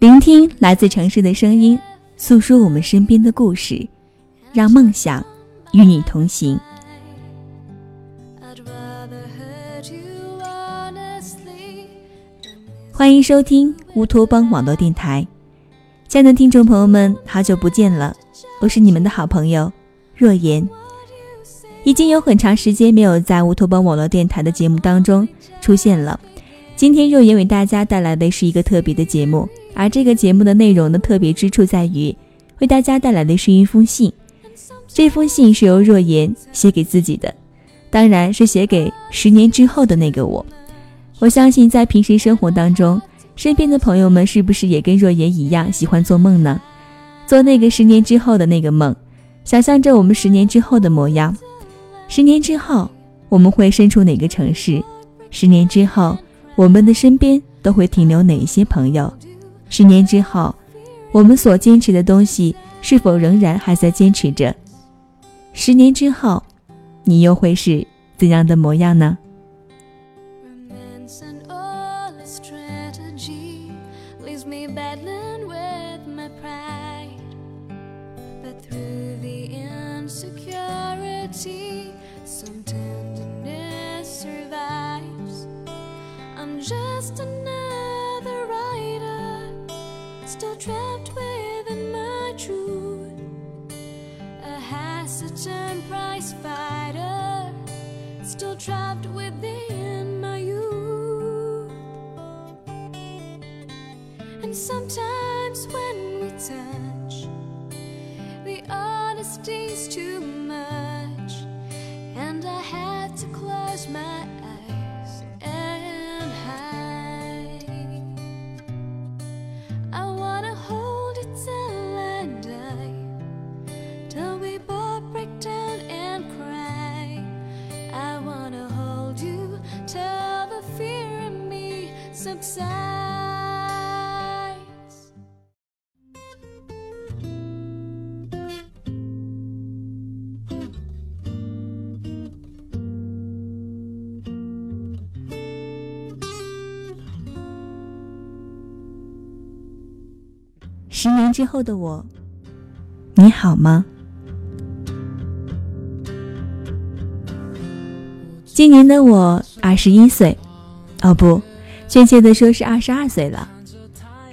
聆听来自城市的声音，诉说我们身边的故事，让梦想与你同行。欢迎收听乌托邦网络电台，亲爱的听众朋友们，好久不见了，我是你们的好朋友若言。已经有很长时间没有在乌托邦网络电台的节目当中出现了，今天若言为大家带来的是一个特别的节目。而这个节目的内容的特别之处在于，为大家带来的是一封信。这封信是由若言写给自己的，当然是写给十年之后的那个我。我相信，在平时生活当中，身边的朋友们是不是也跟若言一样喜欢做梦呢？做那个十年之后的那个梦，想象着我们十年之后的模样。十年之后，我们会身处哪个城市？十年之后，我们的身边都会停留哪一些朋友？十年之后，我们所坚持的东西是否仍然还在坚持着？十年之后，你又会是怎样的模样呢？still trapped within my truth. A hesitant prize fighter, still trapped within my youth. And sometimes when we touch, the honesty's too much, 十年之后的我，你好吗？今年的我二十一岁，哦不。确切的说是二十二岁了，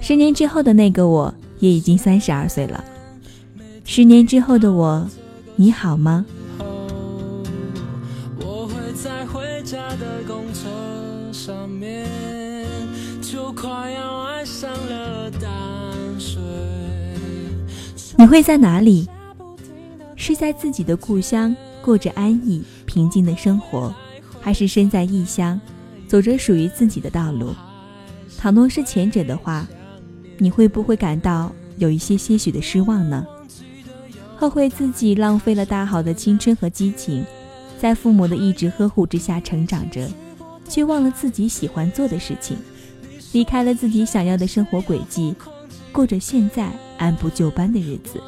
十年之后的那个我也已经三十二岁了。十年之后的我，你好吗？你会在哪里？是在自己的故乡过着安逸平静的生活，还是身在异乡？走着属于自己的道路。倘若是前者的话，你会不会感到有一些些许的失望呢？后悔自己浪费了大好的青春和激情，在父母的一直呵护之下成长着，却忘了自己喜欢做的事情，离开了自己想要的生活轨迹，过着现在按部就班的日子。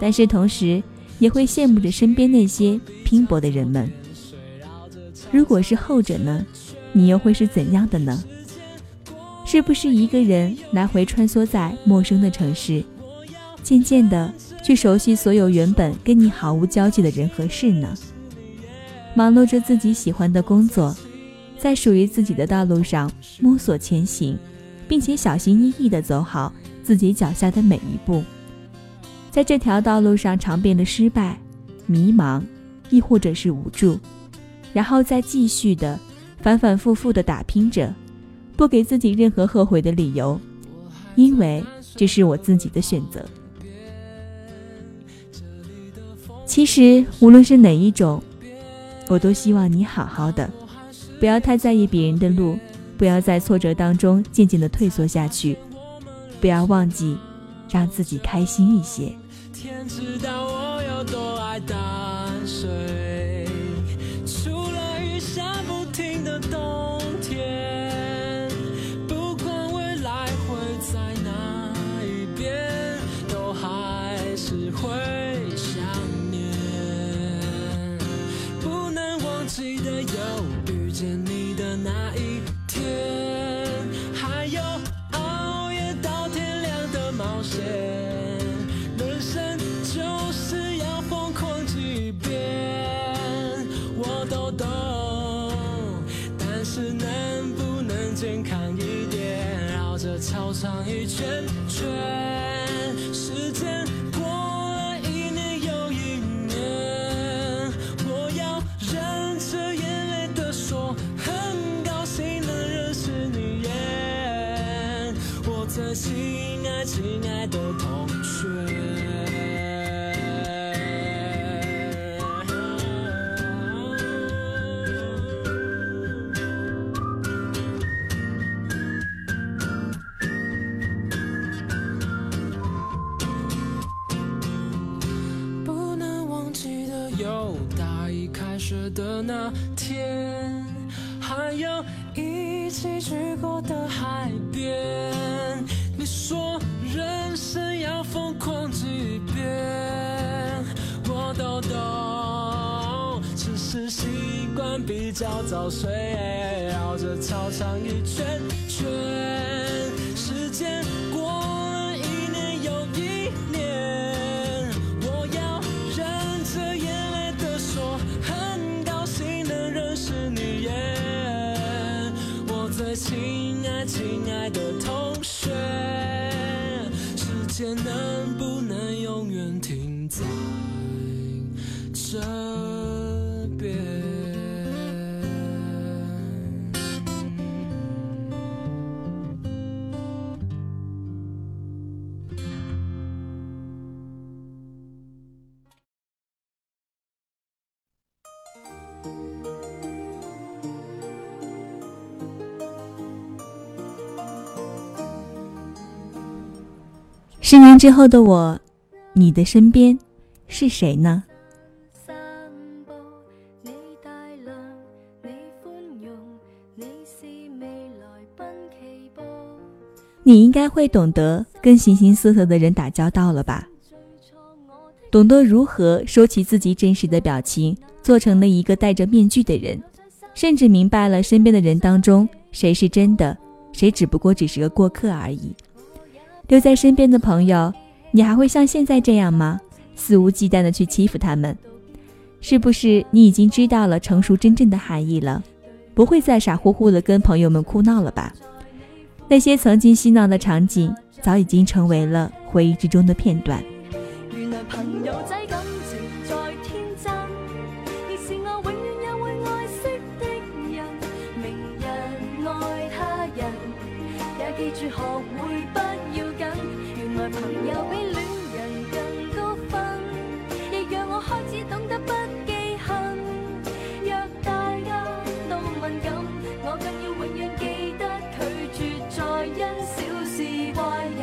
但是同时，也会羡慕着身边那些拼搏的人们。如果是后者呢？你又会是怎样的呢？是不是一个人来回穿梭在陌生的城市，渐渐的去熟悉所有原本跟你毫无交集的人和事呢？忙碌着自己喜欢的工作，在属于自己的道路上摸索前行，并且小心翼翼地走好自己脚下的每一步。在这条道路上尝遍了失败、迷茫，亦或者是无助，然后再继续的。反反复复的打拼着，不给自己任何后悔的理由，因为这是我自己的选择。其实无论是哪一种，我都希望你好好的，不要太在意别人的路，不要在挫折当中渐渐的退缩下去，不要忘记让自己开心一些。天知道我有多爱那一又遇见你的那一我最亲爱亲爱的同学。惯比较早睡，绕着操场一圈圈。时间过了一年又一年，我要忍着眼泪的说，很高兴能认识你耶，我最亲爱亲爱的同学。时间能不能永远停在这十年之后的我，你的身边是谁呢？你，应该会懂得跟形形色色的人打交道了吧？懂得如何收起自己真实的表情，做成了一个戴着面具的人，甚至明白了身边的人当中谁是真的，谁只不过只是个过客而已。留在身边的朋友，你还会像现在这样吗？肆无忌惮的去欺负他们？是不是你已经知道了成熟真正的含义了？不会再傻乎乎的跟朋友们哭闹了吧？那些曾经嬉闹的场景，早已经成为了回忆之中的片段。怪人。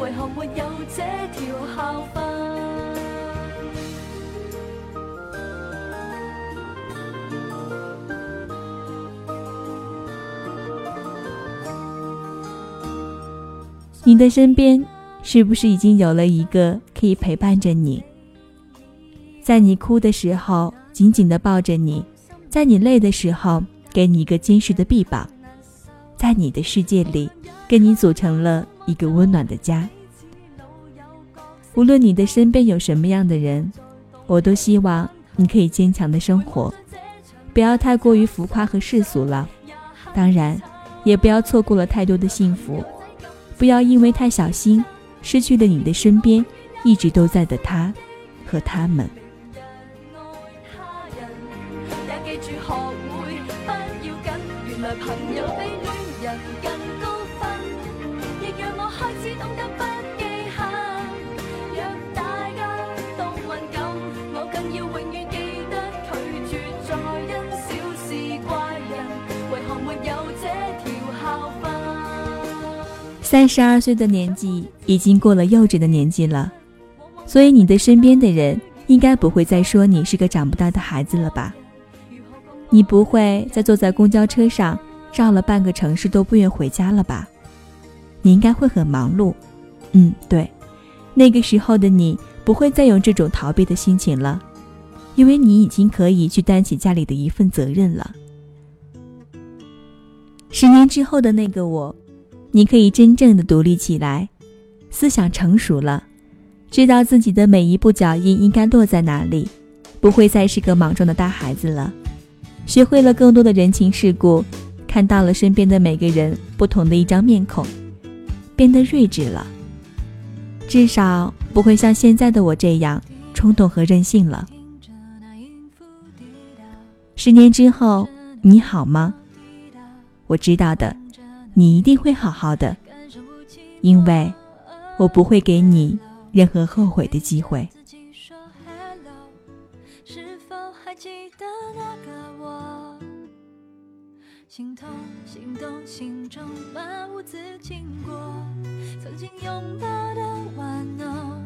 為何没有这条校？你的身边是不是已经有了一个可以陪伴着你，在你哭的时候紧紧的抱着你，在你累的时候给你一个坚实的臂膀，在你的世界里跟你组成了一个温暖的家。无论你的身边有什么样的人，我都希望你可以坚强的生活，不要太过于浮夸和世俗了，当然，也不要错过了太多的幸福。不要因为太小心，失去了你的身边一直都在的他和他们。三十二岁的年纪已经过了幼稚的年纪了，所以你的身边的人应该不会再说你是个长不大的孩子了吧？你不会再坐在公交车上绕了半个城市都不愿回家了吧？你应该会很忙碌。嗯，对，那个时候的你不会再有这种逃避的心情了，因为你已经可以去担起家里的一份责任了。十年之后的那个我。你可以真正的独立起来，思想成熟了，知道自己的每一步脚印应该落在哪里，不会再是个莽撞的大孩子了，学会了更多的人情世故，看到了身边的每个人不同的一张面孔，变得睿智了，至少不会像现在的我这样冲动和任性了。十年之后，你好吗？我知道的，你一定会好好的，因为我不会给你任何后悔的机会。心痛，心动，心中漫无止经过，曾经拥抱的玩偶，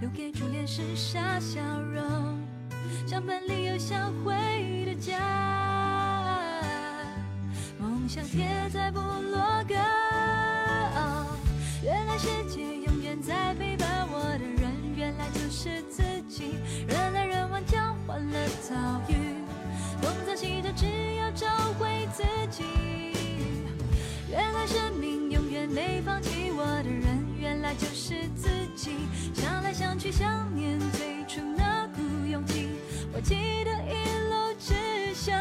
留给初恋时傻笑容，相伴里有销毁的家，像贴在部落格。原来世界永远在陪伴我的人，原来就是自己，人来人往交换了遭遇，东走西走，只要找回。自己，原来生命永远没放弃我的人，原来就是自己。想来想去，想念最初那股勇气，我记得一路只想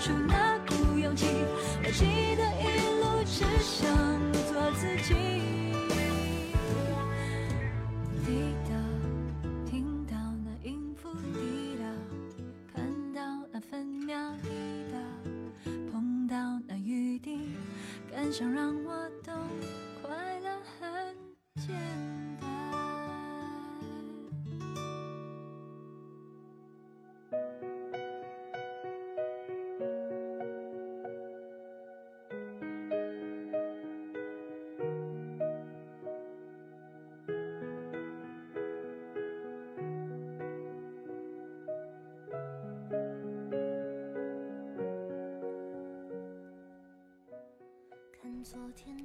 出那股勇气我记得一路只想做自己。滴答听到那音符滴答看到那分秒滴答碰到那雨滴感想让我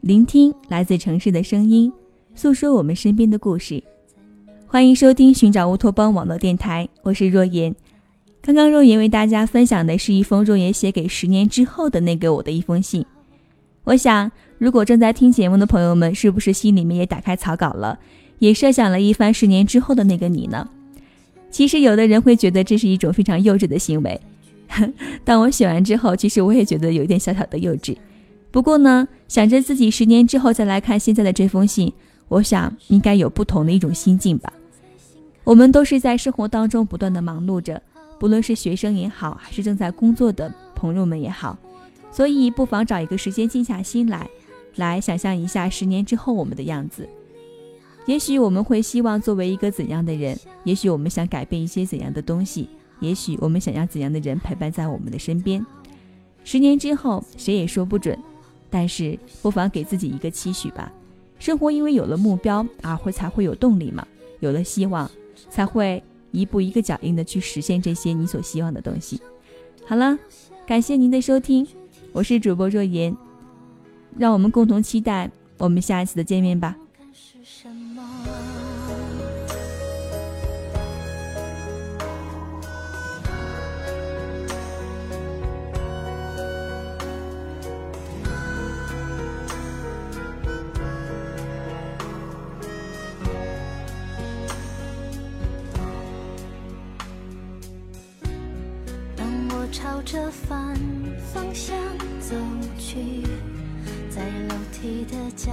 聆听来自城市的声音，诉说我们身边的故事。欢迎收听寻找乌托邦网络电台，我是若言。刚刚若言为大家分享的是一封若言写给十年之后的那个我的一封信。我想，如果正在听节目的朋友们，是不是心里面也打开草稿了，也设想了一番十年之后的那个你呢？其实，有的人会觉得这是一种非常幼稚的行为。当我写完之后，其实我也觉得有一点小小的幼稚。不过呢，想着自己十年之后再来看现在的这封信，我想应该有不同的一种心境吧。我们都是在生活当中不断的忙碌着，不论是学生也好，还是正在工作的朋友们也好，所以不妨找一个时间静下心来，来想象一下十年之后我们的样子。也许我们会希望作为一个怎样的人？也许我们想改变一些怎样的东西？也许我们想要怎样的人陪伴在我们的身边？十年之后，谁也说不准。但是，不妨给自己一个期许吧。生活因为有了目标而会才会有动力嘛，有了希望，才会一步一个脚印的去实现这些你所希望的东西。好了，感谢您的收听，我是主播若言，让我们共同期待我们下一次的见面吧。着反方向走去，在楼梯的角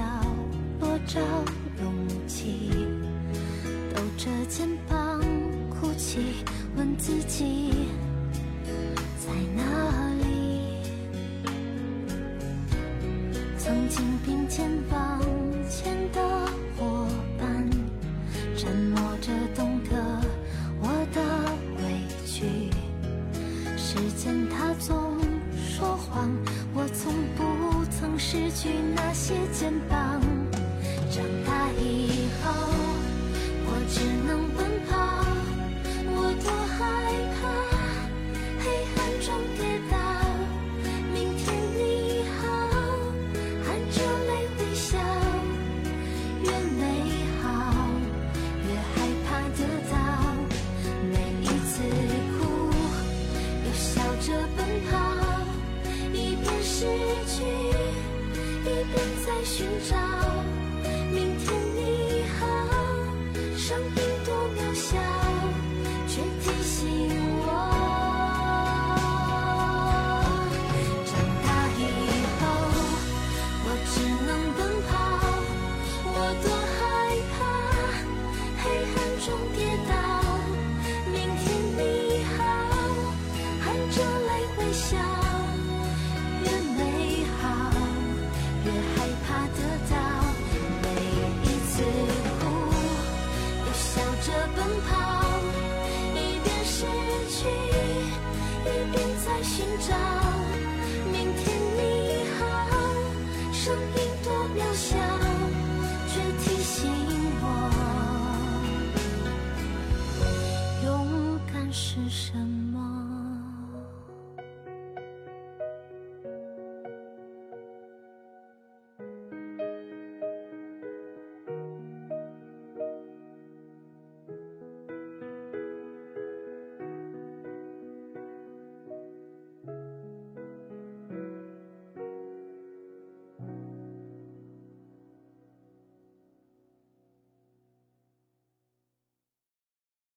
落找勇气，抖着肩膀哭泣，问自己在哪里？曾经并肩膀。去那些肩膀长大以后我只能